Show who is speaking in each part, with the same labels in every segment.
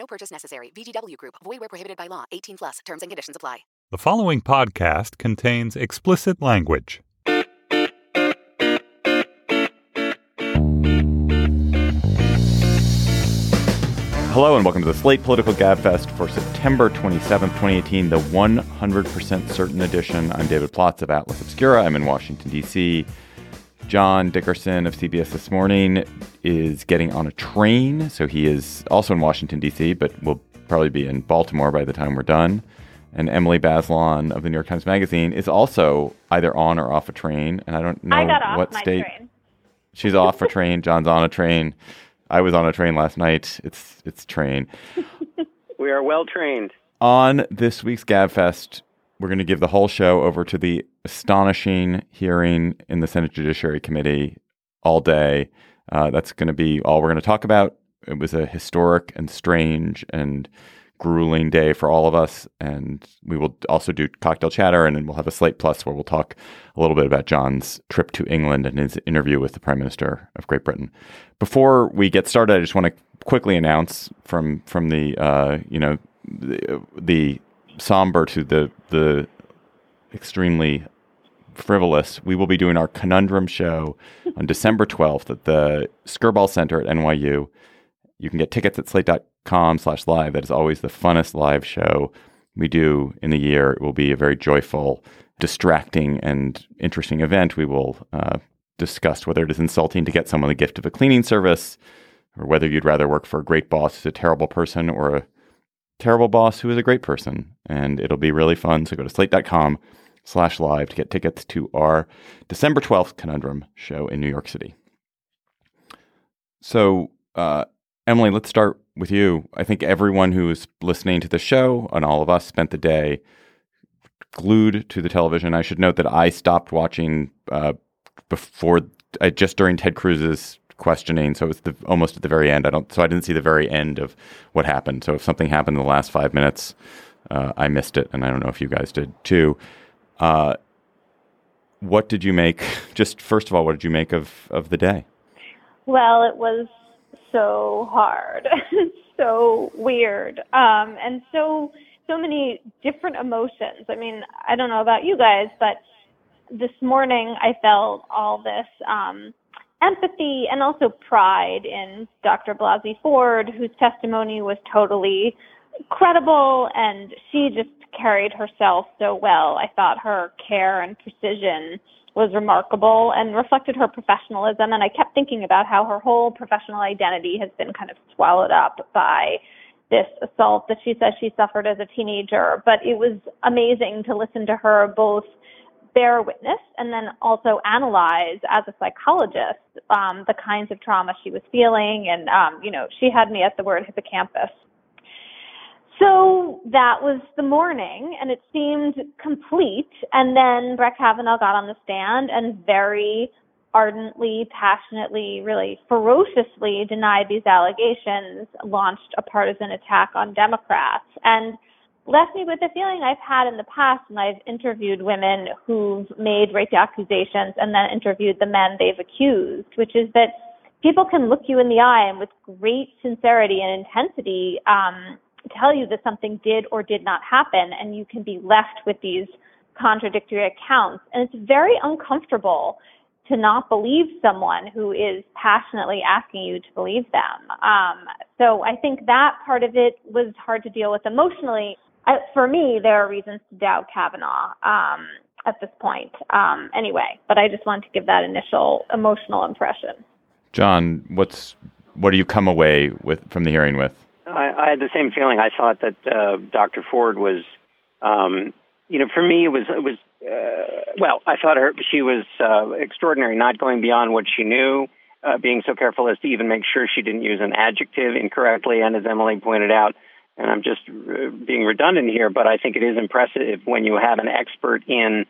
Speaker 1: No purchase necessary. VGW Group. Void where prohibited by law. 18 plus. Terms and conditions apply.
Speaker 2: The following podcast contains explicit language. Hello and welcome to the Slate Political Gabfest for September 27th, 2018, the 100% certain edition. I'm David Plotz of Atlas Obscura. I'm in Washington, D.C. John Dickerson of CBS This Morning is getting on a train. So he is also in Washington, D.C., but will probably be in Baltimore by the time we're done. And Emily Bazelon of the New York Times Magazine is also either on or off a train. And I don't know
Speaker 3: I got off
Speaker 2: what
Speaker 3: my
Speaker 2: state.
Speaker 3: train.
Speaker 2: She's off a train. John's on a train. I was on a train last night. It's it's train.
Speaker 4: We are well trained.
Speaker 2: On this week's GabFest, we're going to give the whole show over to the astonishing hearing in the Senate Judiciary Committee all day. Uh, that's going to be all we're going to talk about. It was a historic and strange and grueling day for all of us. And we will also do cocktail chatter, and then we'll have a Slate Plus where we'll talk a little bit about John's trip to England and his interview with the Prime Minister of Great Britain. Before we get started, I just want to quickly announce from from the uh, you know the, the somber to the the extremely frivolous. We will be doing our conundrum show on December 12th at the Skirball Center at NYU. You can get tickets at slate.com slash live. That is always the funnest live show we do in the year. It will be a very joyful, distracting, and interesting event. We will uh, discuss whether it is insulting to get someone the gift of a cleaning service or whether you'd rather work for a great boss who's a terrible person or a terrible boss who is a great person. And it'll be really fun. So go to slate.com slash live to get tickets to our December 12th Conundrum show in New York City. So, uh, Emily, let's start with you. I think everyone who is listening to the show and all of us spent the day glued to the television. I should note that I stopped watching uh, before, uh, just during Ted Cruz's questioning. So it was the, almost at the very end. I don't, so I didn't see the very end of what happened. So if something happened in the last five minutes, uh, I missed it, and I don't know if you guys did too. Uh, what did you make? Just first of all, what did you make of of the day?
Speaker 3: Well, it was so hard, so weird, um, and so so many different emotions. I mean, I don't know about you guys, but this morning I felt all this um, empathy and also pride in Dr. Blasey Ford, whose testimony was totally credible, and she just carried herself so well. I thought her care and precision was remarkable and reflected her professionalism. And I kept thinking about how her whole professional identity has been kind of swallowed up by this assault that she says she suffered as a teenager. But it was amazing to listen to her both bear witness and then also analyze as a psychologist um, the kinds of trauma she was feeling. And, um, you know, she had me at the word hippocampus. So that was the morning, and it seemed complete. And then Brett Kavanaugh got on the stand and very ardently, passionately, really ferociously denied these allegations, launched a partisan attack on Democrats, and left me with a feeling I've had in the past when I've interviewed women who've made rape accusations and then interviewed the men they've accused, which is that people can look you in the eye and with great sincerity and intensity um, tell you that something did or did not happen, and you can be left with these contradictory accounts. And it's very uncomfortable to not believe someone who is passionately asking you to believe them. Um, so I think that part of it was hard to deal with emotionally. I, for me, there are reasons to doubt Kavanaugh um, at this point. Um, anyway, but I just wanted to give that initial emotional impression.
Speaker 2: John, what's what do you come away with from the hearing with?
Speaker 4: I, I had the same feeling. I thought that uh, Dr. Ford was, um, you know, for me it was it was uh, well. I thought her she was uh, extraordinary, not going beyond what she knew, uh, being so careful as to even make sure she didn't use an adjective incorrectly. And as Emily pointed out, and I'm just uh, being redundant here, but I think it is impressive when you have an expert in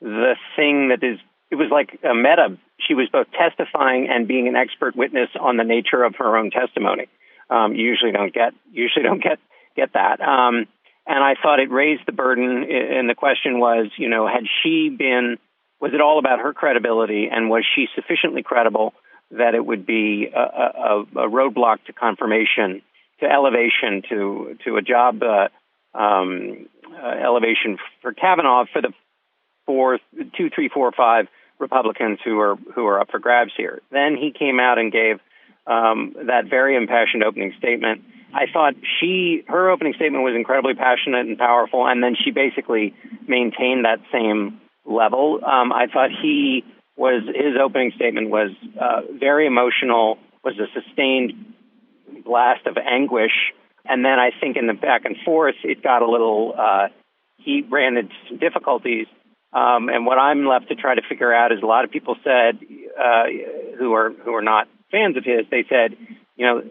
Speaker 4: the thing that is. It was like a meta. She was both testifying and being an expert witness on the nature of her own testimony. Um, you usually don't get usually don't get get that. Um, and I thought it raised the burden. And the question was, you know, had she been, was it all about her credibility, and was she sufficiently credible that it would be a, a, a roadblock to confirmation, to elevation, to to a job uh, um, uh, elevation for Kavanaugh for the four, two, three, four, five Republicans who are who are up for grabs here. Then he came out and gave um, that very impassioned opening statement. I thought she her opening statement was incredibly passionate and powerful, and then she basically maintained that same level. Um, I thought he was his opening statement was uh, very emotional, was a sustained blast of anguish, and then I think in the back and forth it got a little. Uh, he ran into some difficulties. Um, and what I'm left to try to figure out is a lot of people said uh, who are who are not fans of his. They said, you know,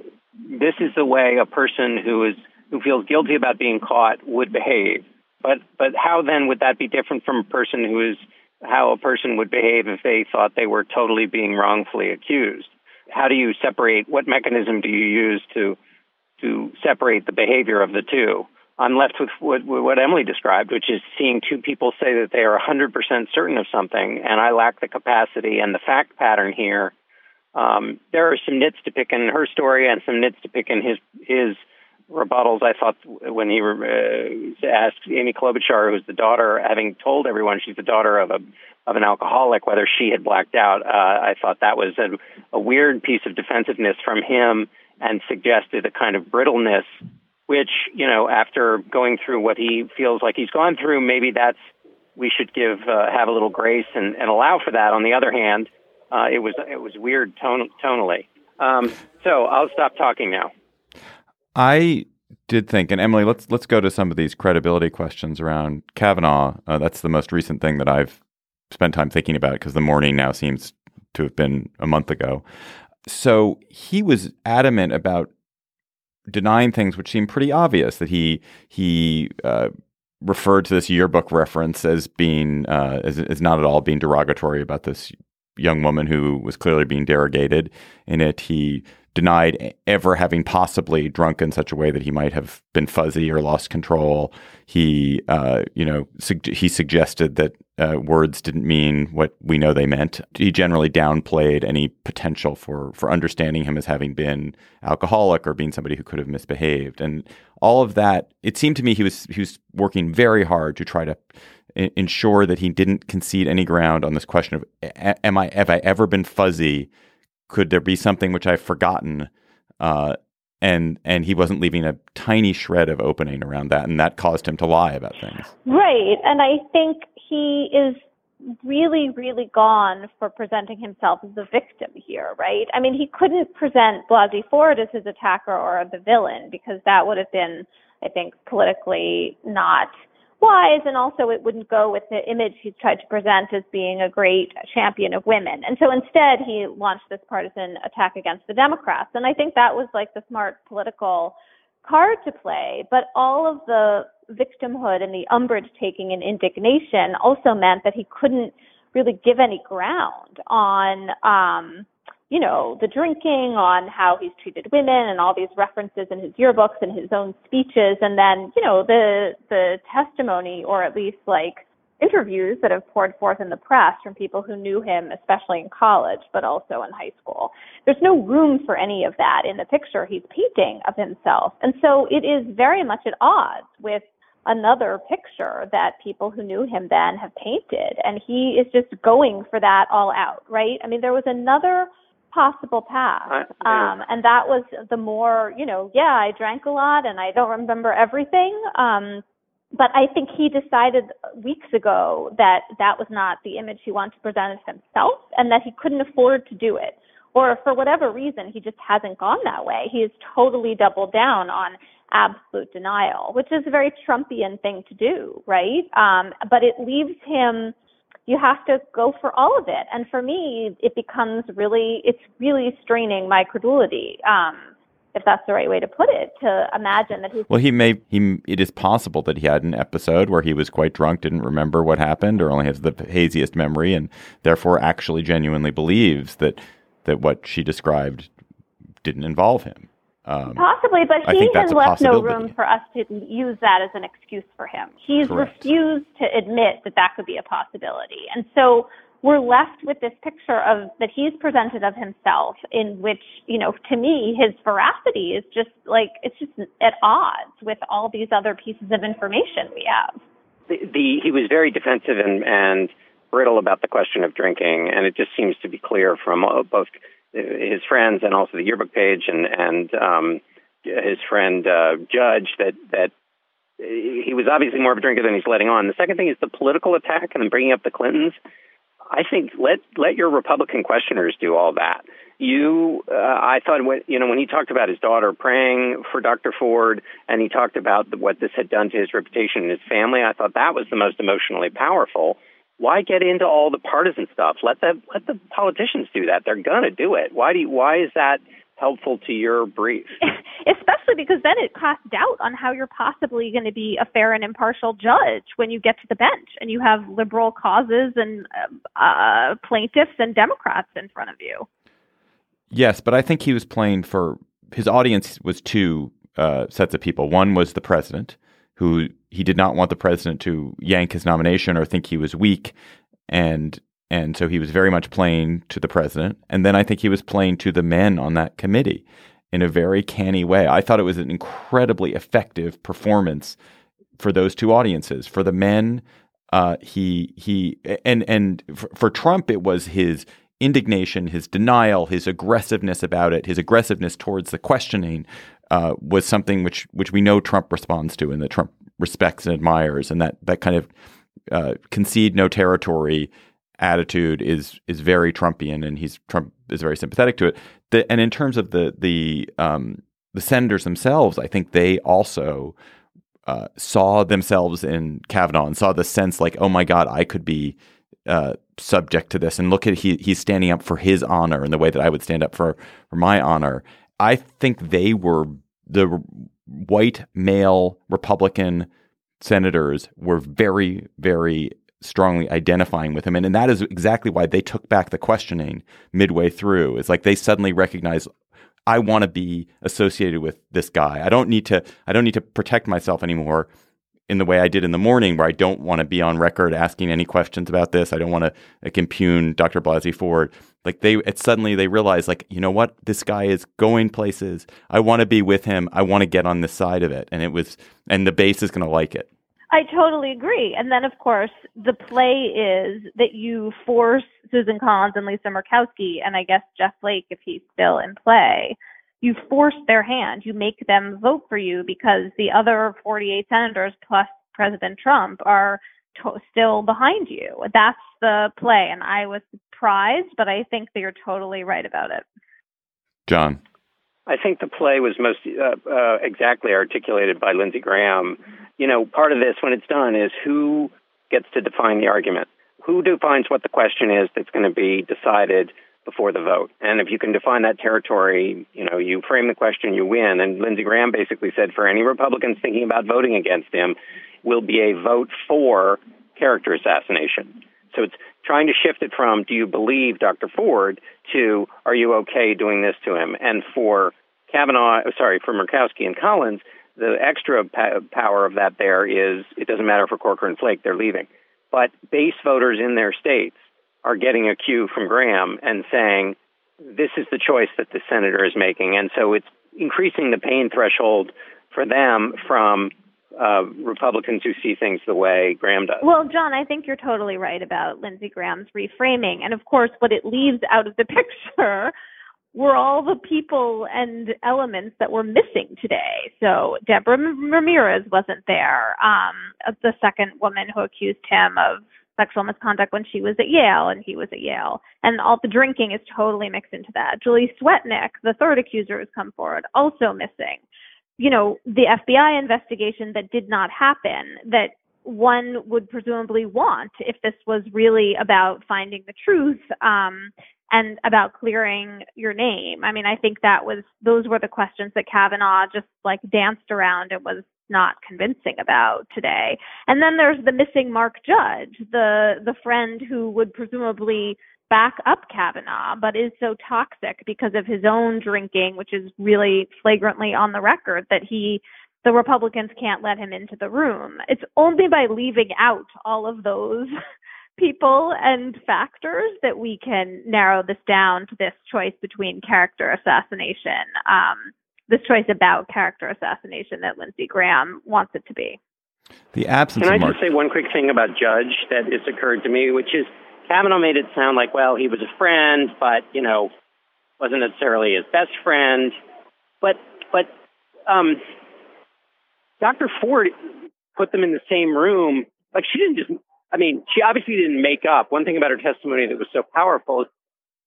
Speaker 4: this is the way a person who is who feels guilty about being caught would behave. But but how then would that be different from a person who is how a person would behave if they thought they were totally being wrongfully accused? How do you separate? What mechanism do you use to to separate the behavior of the two? I'm left with what, what Emily described, which is seeing two people say that they are 100% certain of something, and I lack the capacity and the fact pattern here um, there are some nits to pick in her story and some nits to pick in his his rebuttals. I thought when he uh, asked Amy Klobuchar, who's the daughter, having told everyone she's the daughter of a of an alcoholic, whether she had blacked out, uh, I thought that was a, a weird piece of defensiveness from him and suggested a kind of brittleness, which you know, after going through what he feels like he's gone through, maybe that's we should give uh, have a little grace and, and allow for that. On the other hand uh, it was it was weird ton- tonally. Um, so I'll stop talking now.
Speaker 2: I did think, and Emily, let's let's go to some of these credibility questions around Kavanaugh. Uh, that's the most recent thing that I've spent time thinking about because the morning now seems to have been a month ago. So he was adamant about denying things which seemed pretty obvious that he he uh, referred to this yearbook reference as being uh, as, as not at all being derogatory about this young woman who was clearly being derogated in it. He denied ever having possibly drunk in such a way that he might have been fuzzy or lost control. He, uh, you know, he suggested that uh, words didn't mean what we know they meant. He generally downplayed any potential for for understanding him as having been alcoholic or being somebody who could have misbehaved, and all of that. It seemed to me he was he was working very hard to try to ensure that he didn't concede any ground on this question of am I have I ever been fuzzy? Could there be something which I've forgotten? Uh, and and he wasn't leaving a tiny shred of opening around that, and that caused him to lie about things.
Speaker 3: Right, and I think he is really, really gone for presenting himself as the victim here, right? I mean, he couldn't present Blasey Ford as his attacker or the villain because that would have been, I think, politically not and also it wouldn't go with the image he's tried to present as being a great champion of women. And so instead he launched this partisan attack against the Democrats. And I think that was like the smart political card to play. But all of the victimhood and the umbrage taking and indignation also meant that he couldn't really give any ground on um you know, the drinking, on how he's treated women and all these references in his yearbooks and his own speeches and then, you know, the the testimony or at least like interviews that have poured forth in the press from people who knew him, especially in college, but also in high school. There's no room for any of that in the picture he's painting of himself. And so it is very much at odds with another picture that people who knew him then have painted. And he is just going for that all out, right? I mean, there was another possible path. Um, and that was the more, you know, yeah, I drank a lot and I don't remember everything. Um, but I think he decided weeks ago that that was not the image he wanted to present of himself and that he couldn't afford to do it. Or for whatever reason, he just hasn't gone that way. He has totally doubled down on absolute denial, which is a very Trumpian thing to do, right? Um, but it leaves him you have to go for all of it. And for me, it becomes really, it's really straining my credulity. Um, if that's the right way to put it, to imagine that he's.
Speaker 2: Well, he may. He. It is possible that he had an episode where he was quite drunk, didn't remember what happened, or only has the haziest memory, and therefore actually genuinely believes that that what she described didn't involve him.
Speaker 3: Um, Possibly, but he has left no room for us to use that as an excuse for him. He's Correct. refused to admit that that could be a possibility, and so we're left with this picture of that he's presented of himself in which you know to me his veracity is just like it's just at odds with all these other pieces of information we have
Speaker 4: the, the he was very defensive and and brittle about the question of drinking and it just seems to be clear from uh, both his friends and also the yearbook page and and um his friend uh judge that that he was obviously more of a drinker than he's letting on. The second thing is the political attack and bringing up the Clintons. I think let let your Republican questioners do all that. You, uh, I thought, when, you know, when he talked about his daughter praying for Dr. Ford, and he talked about what this had done to his reputation and his family, I thought that was the most emotionally powerful. Why get into all the partisan stuff? Let the let the politicians do that. They're gonna do it. Why do you, why is that helpful to your brief.
Speaker 3: Especially because then it casts doubt on how you're possibly going to be a fair and impartial judge when you get to the bench and you have liberal causes and uh, plaintiffs and Democrats in front of you.
Speaker 2: Yes, but I think he was playing for his audience was two uh, sets of people. One was the president, who he did not want the president to yank his nomination or think he was weak, and and so he was very much playing to the president. And then I think he was playing to the men on that committee in a very canny way. I thought it was an incredibly effective performance for those two audiences. For the men, uh, he he and and for, for Trump, it was his indignation, his denial, his aggressiveness about it, his aggressiveness towards the questioning uh, was something which which we know Trump responds to and that Trump respects and admires, and that that kind of uh, concede no territory attitude is is very Trumpian, and he's Trump is very sympathetic to it. The, and in terms of the the um, the senators themselves, I think they also uh, saw themselves in Kavanaugh and saw the sense like, oh my God, I could be uh, subject to this. And look at he he's standing up for his honor in the way that I would stand up for for my honor. I think they were the white male Republican senators were very very strongly identifying with him. And, and that is exactly why they took back the questioning midway through. It's like they suddenly recognize I want to be associated with this guy. I don't need to I don't need to protect myself anymore in the way I did in the morning where I don't want to be on record asking any questions about this. I don't want to like, impugn Dr. Blasey Ford. Like they it suddenly they realize like, you know what? This guy is going places. I want to be with him. I want to get on this side of it. And it was and the base is going to like it.
Speaker 3: I totally agree. And then, of course, the play is that you force Susan Collins and Lisa Murkowski, and I guess Jeff Flake, if he's still in play, you force their hand. You make them vote for you because the other 48 senators plus President Trump are to- still behind you. That's the play. And I was surprised, but I think that you're totally right about it.
Speaker 2: John.
Speaker 4: I think the play was most uh, uh, exactly articulated by Lindsey Graham. You know, part of this, when it's done, is who gets to define the argument. Who defines what the question is that's going to be decided before the vote? And if you can define that territory, you know, you frame the question, you win. And Lindsey Graham basically said for any Republicans thinking about voting against him, will be a vote for character assassination. So it's trying to shift it from do you believe Dr. Ford to are you okay doing this to him? And for Kavanaugh, uh, sorry, for Murkowski and Collins, the extra power of that there is it doesn't matter for Corker and Flake, they're leaving. But base voters in their states are getting a cue from Graham and saying, this is the choice that the senator is making. And so it's increasing the pain threshold for them from uh, Republicans who see things the way Graham does.
Speaker 3: Well, John, I think you're totally right about Lindsey Graham's reframing. And of course, what it leaves out of the picture were all the people and elements that were missing today. So Deborah Ramirez wasn't there, um, the second woman who accused him of sexual misconduct when she was at Yale and he was at Yale. And all the drinking is totally mixed into that. Julie Swetnick, the third accuser who's come forward, also missing you know, the FBI investigation that did not happen, that one would presumably want if this was really about finding the truth um, and about clearing your name. I mean, I think that was those were the questions that Kavanaugh just like danced around and was not convincing about today. And then there's the missing Mark Judge, the the friend who would presumably back up Kavanaugh, but is so toxic because of his own drinking, which is really flagrantly on the record that he the Republicans can't let him into the room. It's only by leaving out all of those people and factors that we can narrow this down to this choice between character assassination, um, this choice about character assassination that Lindsey Graham wants it to be.
Speaker 2: The absence
Speaker 4: Can I
Speaker 2: of Mark.
Speaker 4: just say one quick thing about Judge that has occurred to me, which is Kavanaugh made it sound like, well, he was a friend, but you know, wasn't necessarily his best friend. But but um, Dr. Ford put them in the same room. Like she didn't just. I mean, she obviously didn't make up. One thing about her testimony that was so powerful is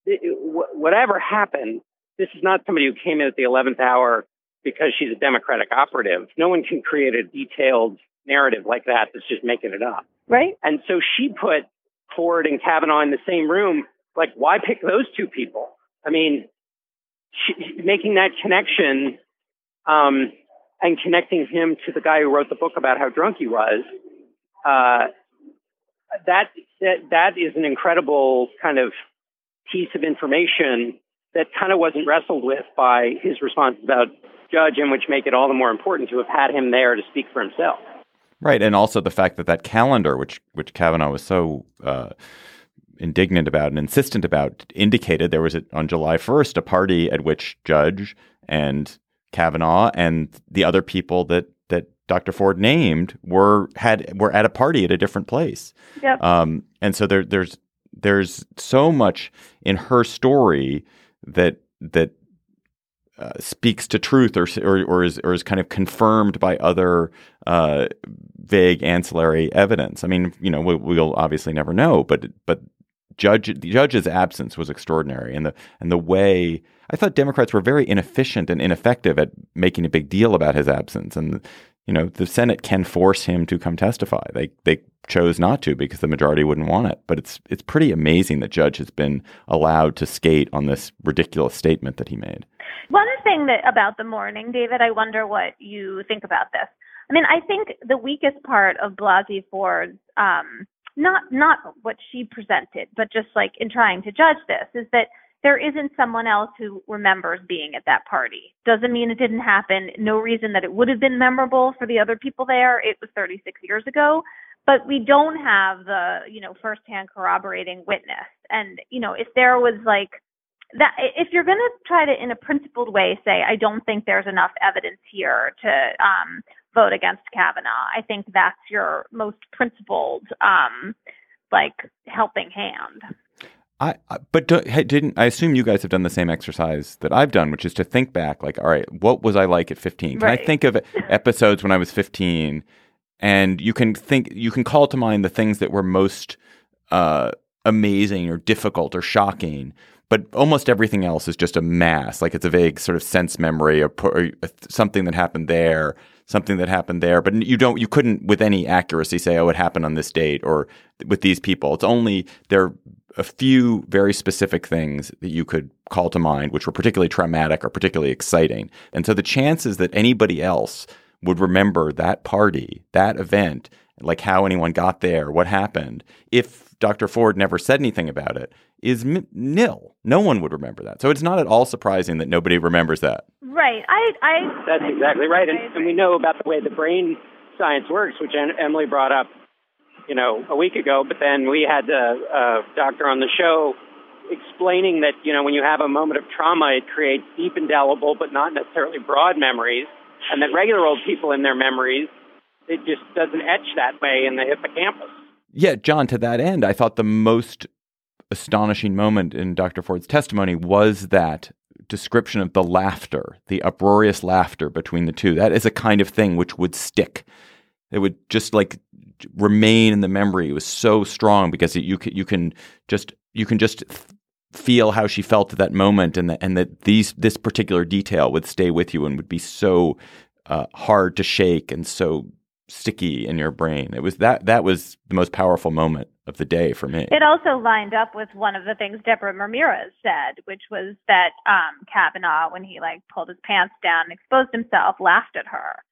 Speaker 4: it, it, whatever happened, this is not somebody who came in at the 11th hour because she's a Democratic operative. No one can create a detailed narrative like that that's just making it up.
Speaker 3: Right.
Speaker 4: And so she put Ford and Kavanaugh in the same room. Like, why pick those two people? I mean, she, making that connection um, and connecting him to the guy who wrote the book about how drunk he was, uh, that, that that is an incredible kind of piece of information that kind of wasn't wrestled with by his response about Judge, and which make it all the more important to have had him there to speak for himself.
Speaker 2: Right, and also the fact that that calendar, which which Kavanaugh was so uh, indignant about and insistent about, indicated there was a, on July first a party at which Judge and Kavanaugh and the other people that that Dr. Ford named were had were at a party at a different place.
Speaker 3: Yep.
Speaker 2: Um, and so there there's there's so much in her story that that uh, speaks to truth or, or or is or is kind of confirmed by other uh, vague ancillary evidence. I mean, you know, we, will obviously never know, but but judge the judge's absence was extraordinary, and the and the way I thought Democrats were very inefficient and ineffective at making a big deal about his absence, and you know, the Senate can force him to come testify. They they chose not to because the majority wouldn't want it. But it's it's pretty amazing that Judge has been allowed to skate on this ridiculous statement that he made.
Speaker 3: One thing that about the morning, David, I wonder what you think about this. I mean, I think the weakest part of Blasey Ford's um, not not what she presented, but just like in trying to judge this, is that there isn't someone else who remembers being at that party. Doesn't mean it didn't happen. No reason that it would have been memorable for the other people there. It was 36 years ago, but we don't have the you know firsthand corroborating witness. And you know, if there was like that if you're going to try to in a principled way say i don't think there's enough evidence here to um vote against kavanaugh i think that's your most principled um like helping hand
Speaker 2: I, but do, didn't I assume you guys have done the same exercise that I've done, which is to think back, like, all right, what was I like at 15? Can
Speaker 3: right.
Speaker 2: I think of episodes when I was 15, and you can think, you can call to mind the things that were most uh, amazing or difficult or shocking, but almost everything else is just a mass. Like it's a vague sort of sense memory or, or uh, something that happened there, something that happened there. But you don't, you couldn't with any accuracy say, oh, it happened on this date or with these people. It's only there are a few very specific things that you could call to mind, which were particularly traumatic or particularly exciting. And so the chances that anybody else would remember that party, that event, like how anyone got there, what happened, if Dr. Ford never said anything about it, is m- nil. No one would remember that. So it's not at all surprising that nobody remembers that.
Speaker 3: Right. I. I
Speaker 4: That's exactly right. And, and we know about the way the brain science works, which Emily brought up, you know, a week ago. But then we had a, a uh, doctor on the show explaining that you know when you have a moment of trauma, it creates deep, indelible, but not necessarily broad memories, and that regular old people in their memories, it just doesn't etch that way in the hippocampus.
Speaker 2: Yeah, John. To that end, I thought the most astonishing moment in Dr. Ford's testimony was that description of the laughter, the uproarious laughter between the two. That is a kind of thing which would stick. It would just like remain in the memory. It was so strong because it, you can, you can just you can just feel how she felt at that moment, and that and that these this particular detail would stay with you and would be so uh, hard to shake and so sticky in your brain. It was that that was the most powerful moment of the day for me.
Speaker 3: It also lined up with one of the things Deborah Ramirez said, which was that um Kavanaugh, when he like pulled his pants down and exposed himself, laughed at her.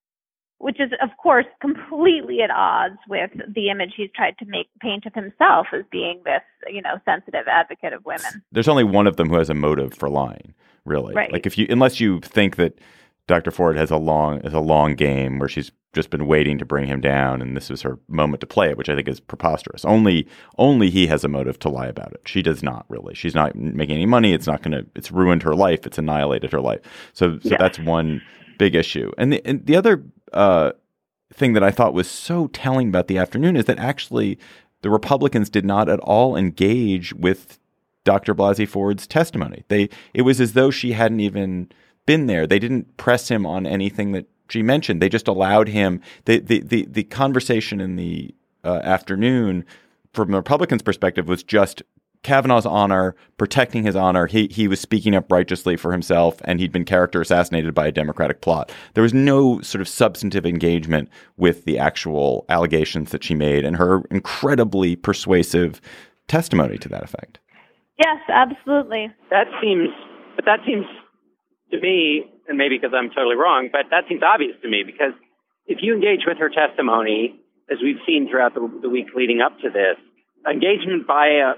Speaker 3: Which is of course completely at odds with the image he's tried to make paint of himself as being this, you know, sensitive advocate of women.
Speaker 2: There's only one of them who has a motive for lying, really.
Speaker 3: Right.
Speaker 2: Like if you unless you think that Dr. Ford has a long has a long game where she's just been waiting to bring him down and this was her moment to play it, which I think is preposterous. Only only he has a motive to lie about it. She does not really. She's not making any money. It's not going to it's ruined her life. It's annihilated her life. So so
Speaker 3: Yeah.
Speaker 2: that's one big issue. And the and the other uh, thing that I thought was so telling about the afternoon is that actually the Republicans did not at all engage with Dr. Blasey Ford's testimony. They it was as though she hadn't even been there. They didn't press him on anything that she mentioned. They just allowed him the the the, the conversation in the uh, afternoon from the Republicans' perspective was just Kavanaugh's honor, protecting his honor. He he was speaking up righteously for himself, and he'd been character assassinated by a Democratic plot. There was no sort of substantive engagement with the actual allegations that she made, and her incredibly persuasive testimony to that effect.
Speaker 3: Yes, absolutely.
Speaker 4: That seems, but that seems to me, and maybe because I'm totally wrong, but that seems obvious to me because if you engage with her testimony, as we've seen throughout the, the week leading up to this, engagement by a,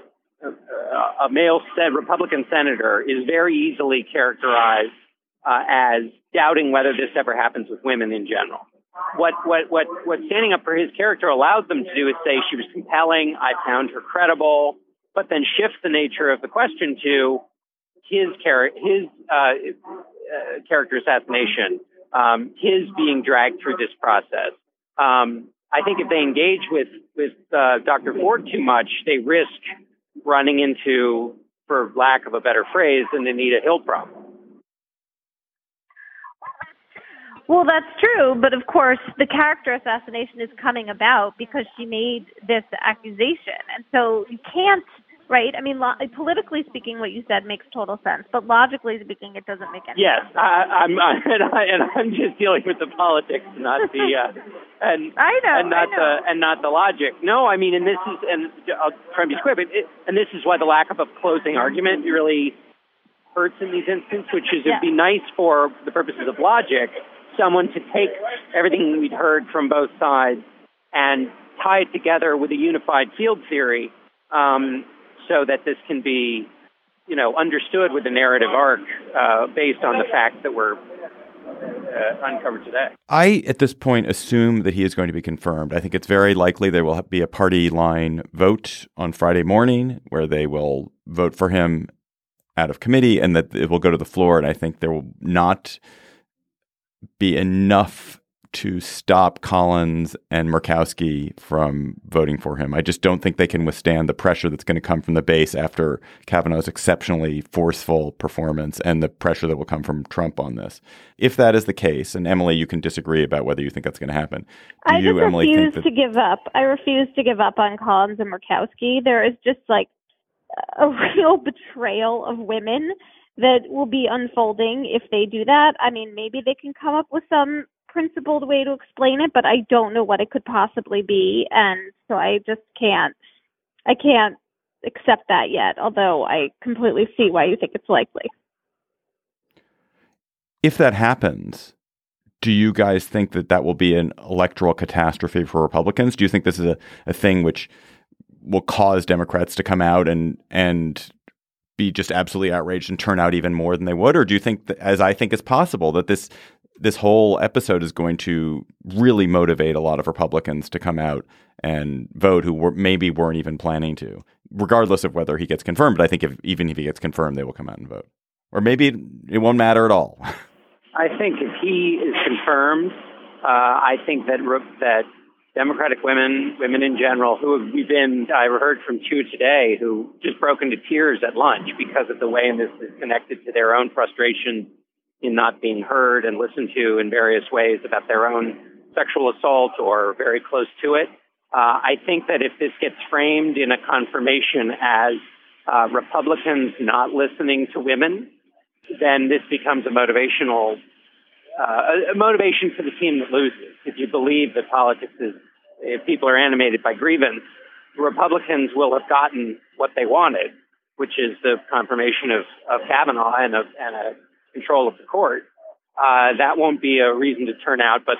Speaker 4: a, a male Republican senator is very easily characterized uh, as doubting whether this ever happens with women in general. What, what, what, what standing up for his character allows them to do is say she was compelling, I found her credible, but then shift the nature of the question to his, char- his uh, uh, character assassination, um, his being dragged through this process. Um, I think if they engage with with uh, Dr. Ford too much, they risk running into, for lack of a better phrase, an Anita Hill problem.
Speaker 3: Well, that's true, but of course, the character assassination is coming about because she made this accusation, and so you can't, right? I mean, lo- politically speaking, what you said makes total sense, but logically speaking, it doesn't make any
Speaker 4: Yes,
Speaker 3: sense.
Speaker 4: I, I'm, I, and, I, and I'm just dealing with the politics, not the, uh, and
Speaker 3: I know,
Speaker 4: and not
Speaker 3: know.
Speaker 4: the and not the logic. No, I mean, and this is, and I'll try and be quick, but it, and this is why the lack of a closing argument really hurts in these instances, which is it'd be nice for the purposes of logic, someone to take everything we'd heard from both sides and tie it together with a unified field theory, um, so that this can be, you know, understood with the narrative arc uh, based on the facts that were uh, uncovered today.
Speaker 2: I, at this point, assume that he is going to be confirmed. I think it's very likely there will be a party line vote on Friday morning where they will vote for him out of committee and that it will go to the floor. And I think there will not be enough to stop Collins and Murkowski from voting for him. I just don't think they can withstand the pressure that's going to come from the base after Kavanaugh's exceptionally forceful performance and the pressure that will come from Trump on this. If that is the case, and Emily, you can disagree about whether you think that's going to happen. Do
Speaker 3: I
Speaker 2: you,
Speaker 3: just
Speaker 2: Emily,
Speaker 3: refuse
Speaker 2: think
Speaker 3: to give up. I refuse to give up on Collins and Murkowski. There is just like a real betrayal of women that will be unfolding if they do that. I mean, maybe they can come up with some principled way to explain it, but I don't know what it could possibly be, and so I just can't. I can't accept that yet. Although I completely see why you think it's likely.
Speaker 2: if that happens, do you guys think that that will be an electoral catastrophe for Republicans? Do you think this is a, a thing which will cause Democrats to come out and and be just absolutely outraged and turn out even more than they would, or do you think, that, as I think is possible, that this this whole episode is going to really motivate a lot of Republicans to come out and vote who were, maybe weren't even planning to, regardless of whether he gets confirmed? But I think if even if he gets confirmed, they will come out and vote, or maybe it, it won't matter at all.
Speaker 4: I think if he is confirmed, uh, I think that that Democratic women, women in general, who have been, I heard from two today who just broke into tears at lunch because of the way in this is connected to their own frustration in not being heard and listened to in various ways about their own sexual assault or very close to it. Uh, I think that if this gets framed in a confirmation as uh, Republicans not listening to women, then this becomes a motivational uh, a motivation for the team that loses. If you believe that politics is, if people are animated by grievance, Republicans will have gotten what they wanted, which is the confirmation of, of Kavanaugh and, of, and a control of the court. Uh, that won't be a reason to turn out, but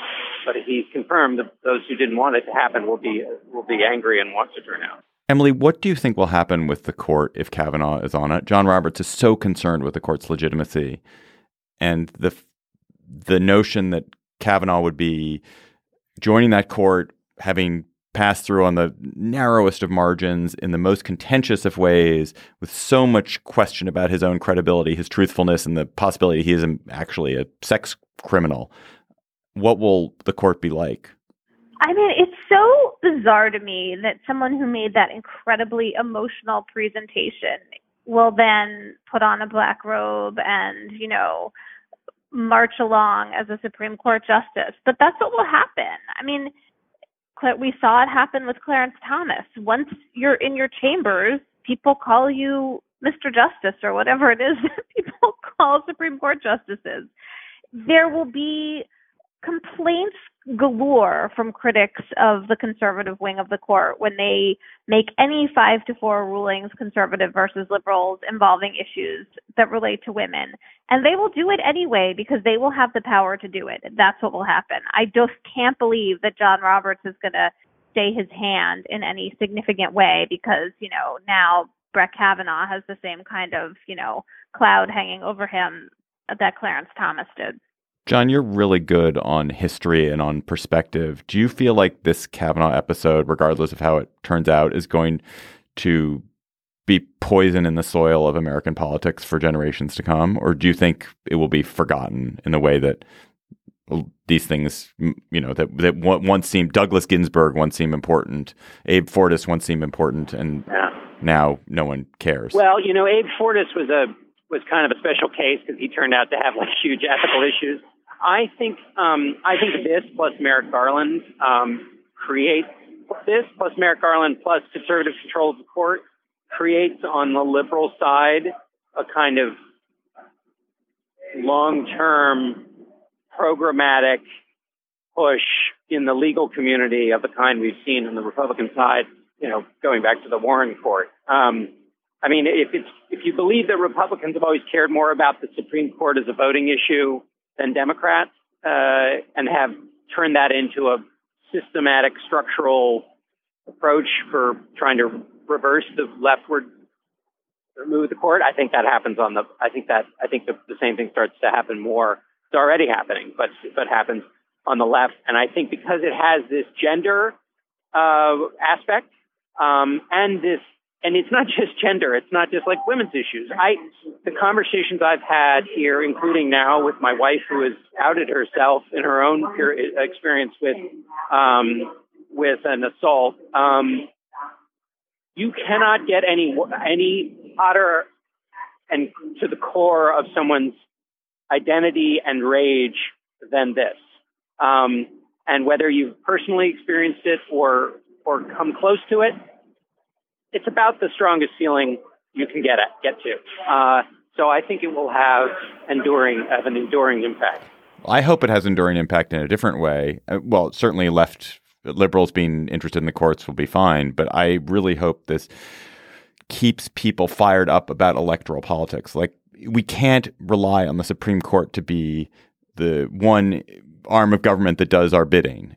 Speaker 4: but he's confirmed that those who didn't want it to happen will be will be angry and want to turn out.
Speaker 2: Emily, what do you think will happen with the court if Kavanaugh is on it? John Roberts is so concerned with the court's legitimacy, and the the notion that Kavanaugh would be joining that court, having passed through on the narrowest of margins in the most contentious of ways, with so much question about his own credibility, his truthfulness, and the possibility he is actually a sex criminal. What will the court be like?
Speaker 3: I mean, it's so bizarre to me that someone who made that incredibly emotional presentation will then put on a black robe and, you know, march along as a Supreme Court justice. But that's what will happen. I mean, we saw it happen with Clarence Thomas. Once you're in your chambers, people call you Mr. Justice or whatever it is that people call Supreme Court justices. There will be complaints galore from critics of the conservative wing of the court when they make any five to four rulings, conservative versus liberals, involving issues that relate to women. And they will do it anyway because they will have the power to do it. That's what will happen. I just can't believe that John Roberts is going to stay his hand in any significant way because, you know, now Brett Kavanaugh has the same kind of, you know, cloud hanging over him that Clarence Thomas did.
Speaker 2: John, you're really good on history and on perspective. Do you feel like this Kavanaugh episode, regardless of how it turns out, is going to be poison in the soil of American politics for generations to come? Or do you think it will be forgotten in the way that these things, you know, that, that once seemed, Douglas Ginsburg once seemed important, Abe Fortas once seemed important, and yeah. now no one cares?
Speaker 4: Well, you know, Abe Fortas was a was kind of a special case because he turned out to have like huge ethical issues. I think um, I think this plus Merrick Garland um, creates this plus Merrick Garland plus conservative control of the court creates on the liberal side a kind of long-term programmatic push in the legal community of the kind we've seen on the Republican side. You know, going back to the Warren Court. Um, I mean, if it's if you believe that Republicans have always cared more about the Supreme Court as a voting issue than Democrats uh, and have turned that into a systematic structural approach for trying to reverse the leftward move the court. I think that happens on the. I think that I think the, the same thing starts to happen more. It's already happening, but but happens on the left. And I think because it has this gender uh, aspect um, and this and it's not just gender it's not just like women's issues. I the conversations i've had here including now with my wife who has outed herself in her own experience with um with an assault um you cannot get any any hotter and to the core of someone's identity and rage than this. Um and whether you've personally experienced it or or come close to it it's about the strongest feeling you can get at, get to. Uh, so I think it will have enduring have an enduring impact.
Speaker 2: I hope it has enduring impact in a different way. Uh, well, certainly left liberals being interested in the courts will be fine, but I really hope this keeps people fired up about electoral politics. Like we can't rely on the Supreme Court to be the one arm of government that does our bidding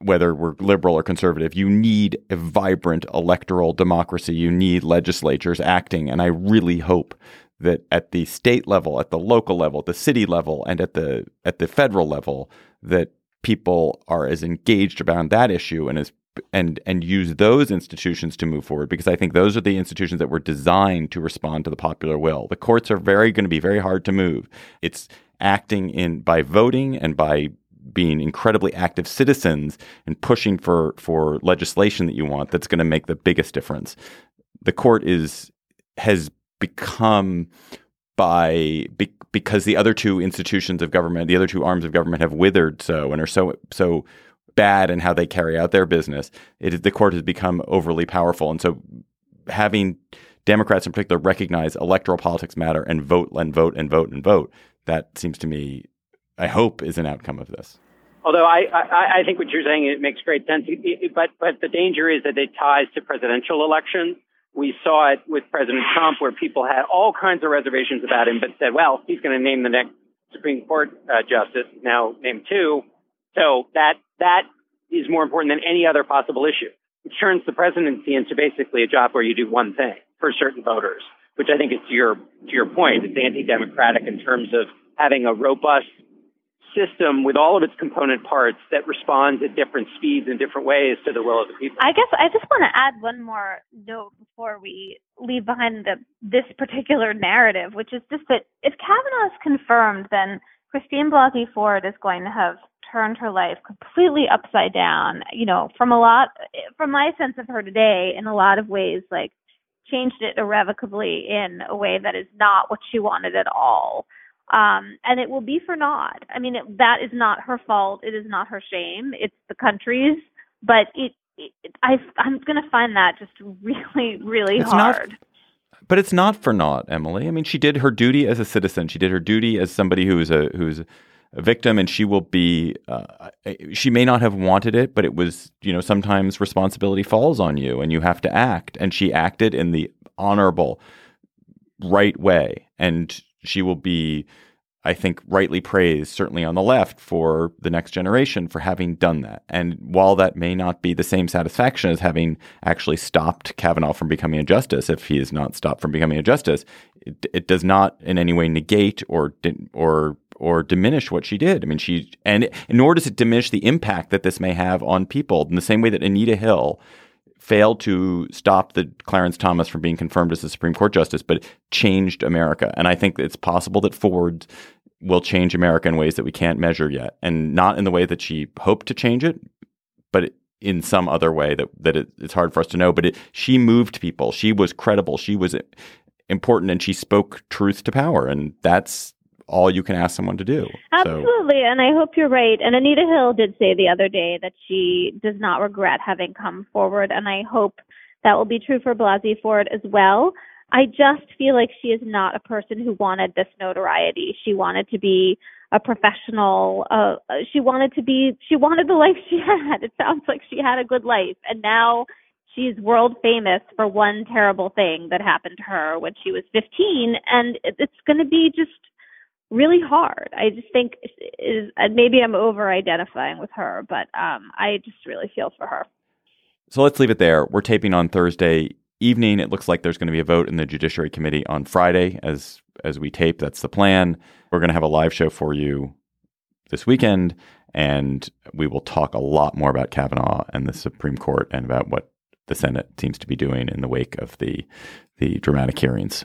Speaker 2: whether we're liberal or conservative, you need a vibrant electoral democracy. You need legislatures acting. And I really hope that at the state level, at the local level, at the city level, and at the at the federal level, that people are as engaged around that issue and as and and use those institutions to move forward because I think those are the institutions that were designed to respond to the popular will. The courts are very going to be very hard to move. It's acting in by voting and by being incredibly active citizens and pushing for for legislation that you want that's going to make the biggest difference. The court is has become by be, because the other two institutions of government, the other two arms of government have withered so and are so so bad in how they carry out their business. It the court has become overly powerful, and so having Democrats in particular recognize electoral politics matter and vote and vote and vote and vote. That seems to me I hope is an outcome of this.
Speaker 4: Although I, I, I think what you're saying it makes great sense, but but the danger is that it ties to presidential elections. We saw it with President Trump, where people had all kinds of reservations about him, but said, "Well, he's going to name the next Supreme Court uh, justice, now name two, so that that is more important than any other possible issue. It turns the presidency into basically a job where you do one thing for certain voters, which I think is to your to your point. It's anti-democratic in terms of having a robust system with all of its component parts that responds at different speeds and different ways to the will of the people.
Speaker 3: I guess I just want to add one more note before we leave behind the this particular narrative, which is just that if Kavanaugh is confirmed, then Christine Blasey Ford is going to have turned her life completely upside down. You know, from a lot, from my sense of her today, in a lot of ways, like changed it irrevocably in a way that is not what she wanted at all. Um, and it will be for naught. I mean, it, that is not her fault. It is not her shame. It's the country's. But it, it I, I'm going to find that just really, really
Speaker 2: it's
Speaker 3: hard.
Speaker 2: Not, but it's not for naught, Emily. I mean, she did her duty as a citizen. She did her duty as somebody who is a who's a victim, and she will be. Uh, she may not have wanted it, but it was. You know, sometimes responsibility falls on you, and you have to act. And she acted in the honorable, right way, and she will be, I think, rightly praised, certainly on the left, for the next generation for having done that. And while that may not be the same satisfaction as having actually stopped Kavanaugh from becoming a justice, if he is not stopped from becoming a justice, it, it does not in any way negate or or or diminish what she did. I mean, she and nor does it diminish the impact that this may have on people in the same way that Anita Hill failed to stop the Clarence Thomas from being confirmed as the Supreme Court justice, but changed America. And I think it's possible that Ford will change America in ways that we can't measure yet, and not in the way that she hoped to change it, but in some other way that that it, it's hard for us to know. But it, she moved people. She was credible. She was important, and she spoke truth to power, and that's all you can ask someone to do.
Speaker 3: Absolutely, so. and I hope you're right. And Anita Hill did say the other day that she does not regret having come forward, and I hope that will be true for Blasey Ford as well. I just feel like she is not a person who wanted this notoriety. She wanted to be a professional. Uh, she wanted to be. She wanted the life she had. It sounds like she had a good life, and now she's world famous for one terrible thing that happened to her when she was 15, and it's going to be just really hard. I just think is maybe I'm over identifying with her, but um, I just really feel for her.
Speaker 2: So let's leave it there. We're taping on Thursday evening. It looks like there's going to be a vote in the Judiciary Committee on Friday as as we tape. That's the plan. We're going to have a live show for you this weekend, and we will talk a lot more about Kavanaugh and the Supreme Court and about what the Senate seems to be doing in the wake of the the dramatic hearings.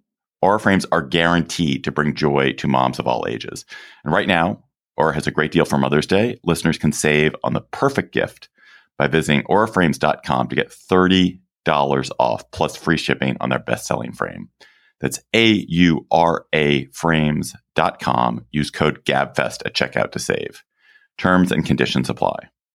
Speaker 2: Aura frames are guaranteed to bring joy to moms of all ages. And right now, Aura has a great deal for Mother's Day. Listeners can save on the perfect gift by visiting auraframes.com to get $30 off plus free shipping on their best-selling frame. That's A-U-R-A frames.com. Use code GABFEST at checkout to save. Terms and conditions apply.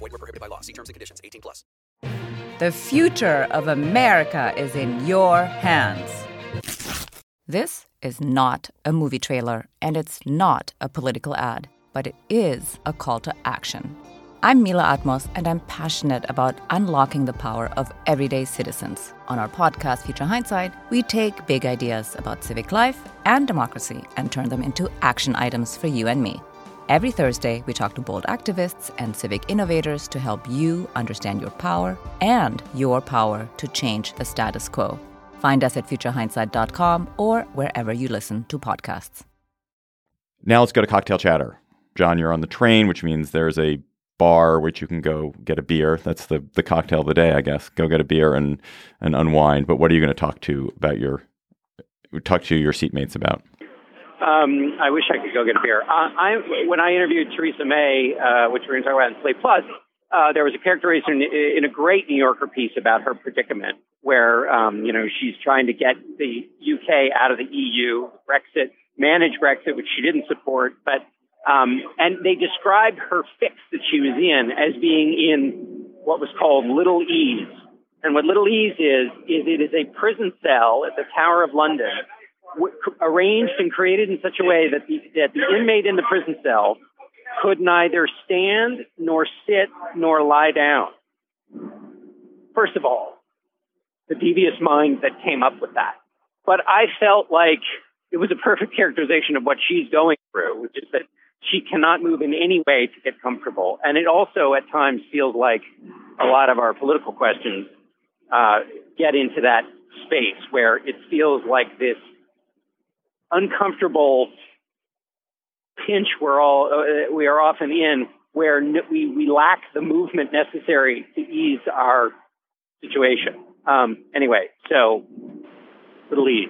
Speaker 1: Void were prohibited by law. See terms and conditions. 18 plus.
Speaker 5: The future of America is in your hands. This is not a movie trailer, and it's not a political ad, but it is a call to action. I'm Mila Atmos, and I'm passionate about unlocking the power of everyday citizens. On our podcast, Future Hindsight, we take big ideas about civic life and democracy and turn them into action items for you and me. Every Thursday, we talk to bold activists and civic innovators to help you understand your power and your power to change the status quo. Find us at futurehindsight.com or wherever you listen to podcasts.
Speaker 2: Now let's go to cocktail chatter. John, you're on the train, which means there's a bar which you can go get a beer. That's the the cocktail of the day, I guess. Go get a beer and and unwind. But what are you going to talk to about your talk to your seatmates about?
Speaker 4: Um, I wish I could go get a beer. Uh, I when I interviewed Theresa May, uh, which we're going to talk about in Slate Plus, uh, there was a characterization in, a great New Yorker piece about her predicament, where um, you know she's trying to get the UK out of the EU, Brexit, manage Brexit, which she didn't support, but um, and they described her fix that she was in as being in what was called Little Ease. And what Little Ease is, is it is a prison cell at the Tower of London, w- arranged and created in such a way that the, that the inmate in the prison cell could neither stand nor sit nor lie down. First of all, the devious mind that came up with that. But I felt like it was a perfect characterization of what she's going through, which is that she cannot move in any way to get comfortable. And it also at times feels like a lot of our political questions uh, get into that space where it feels like this uncomfortable pinch we're all uh, we are often in where we, we lack the movement necessary to ease our situation. Um, anyway, so little ease.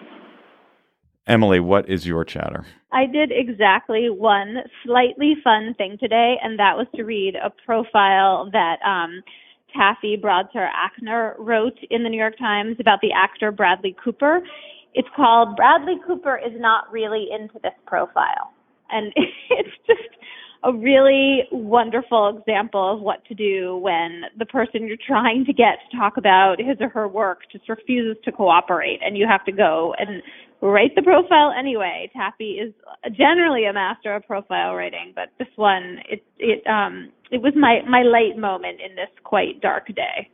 Speaker 2: Emily, what is your chatter?
Speaker 3: I did exactly one slightly fun thing today, and that was to read a profile that um, Taffy Brodesser Akner wrote in the New York Times about the actor Bradley Cooper. It's called Bradley Cooper is not really into this profile. And it's just a really wonderful example of what to do when the person you're trying to get to talk about his or her work just refuses to cooperate and you have to go and write the profile anyway. Taffy is generally a master of profile writing, but this one it it um it was my my light moment in this quite dark day.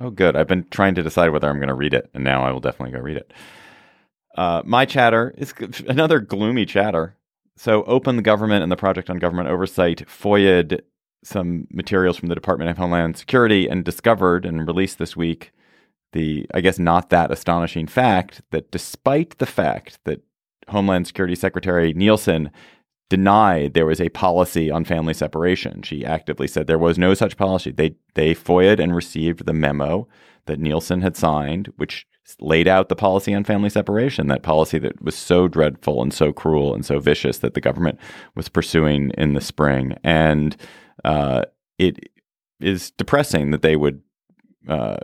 Speaker 2: Oh, good. I've been trying to decide whether I'm going to read it, and now I will definitely go read it. Uh, my chatter is another gloomy chatter. So, Open the Government and the Project on Government Oversight FOIA'd some materials from the Department of Homeland Security and discovered and released this week the, I guess, not that astonishing fact that despite the fact that Homeland Security Secretary Nielsen denied there was a policy on family separation, she actively said there was no such policy. They they FOIA'd and received the memo that Nielsen had signed, which laid out the policy on family separation, that policy that was so dreadful and so cruel and so vicious that the government was pursuing in the spring. And uh, it is depressing that they would uh,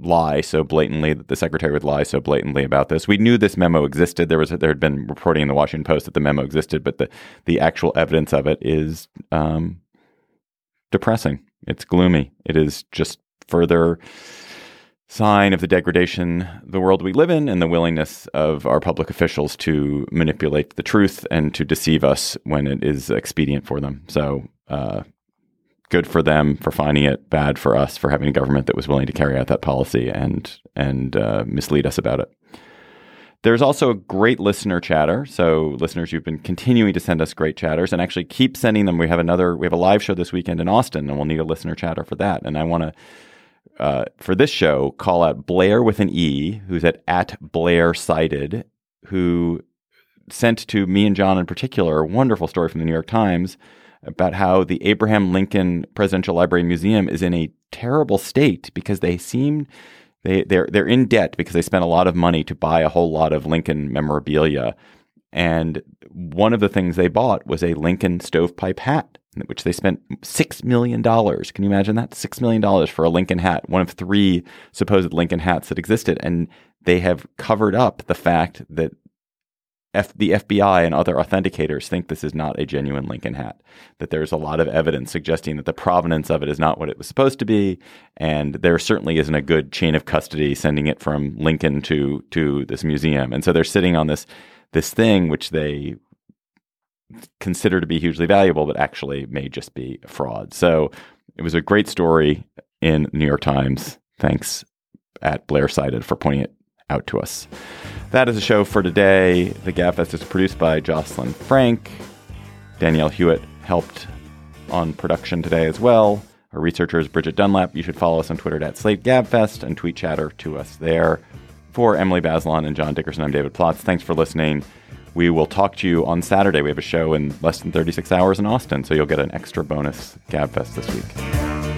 Speaker 2: lie so blatantly that the secretary would lie so blatantly about this. We knew this memo existed. There was there had been reporting in the Washington Post that the memo existed, but the the actual evidence of it is um, depressing. It's gloomy. It is just further sign of the degradation the world we live in and the willingness of our public officials to manipulate the truth and to deceive us when it is expedient for them. So uh, good for them for finding it, bad for us for having a government that was willing to carry out that policy and and uh, mislead us about it. There's also a great listener chatter. So listeners, you've been continuing to send us great chatters and actually keep sending them. We have another, we have a live show this weekend in Austin and we'll need a listener chatter for that. And I want to, uh, for this show, call out Blair with an E, who's at, at Blair Cited, who sent to me and John in particular a wonderful story from the New York Times about how the Abraham Lincoln Presidential Library Museum is in a terrible state because they seem they they're they're in debt because they spent a lot of money to buy a whole lot of Lincoln memorabilia. And one of the things they bought was a Lincoln stovepipe hat, which they spent six million dollars. Can you imagine that? Six million dollars for a Lincoln hat, one of three supposed Lincoln hats that existed. And they have covered up the fact that F- the FBI and other authenticators think this is not a genuine Lincoln hat, that there's a lot of evidence suggesting that the provenance of it is not what it was supposed to be, and there certainly isn't a good chain of custody sending it from Lincoln to to this museum. And so they're sitting on this this thing which they consider to be hugely valuable, but actually may just be a fraud. So it was a great story in New York Times. Thanks at Blair Sided for pointing it out to us. That is the show for today. The Gabfest is produced by Jocelyn Frank. Danielle Hewitt helped on production today as well. Our researcher is Bridget Dunlap. You should follow us on Twitter at Slate Gabfest and tweet chatter to us there. For Emily Bazelon and John Dickerson, I'm David Plotz. Thanks for listening. We will talk to you on Saturday. We have a show in less than 36 hours in Austin, so you'll get an extra bonus Gabfest this week.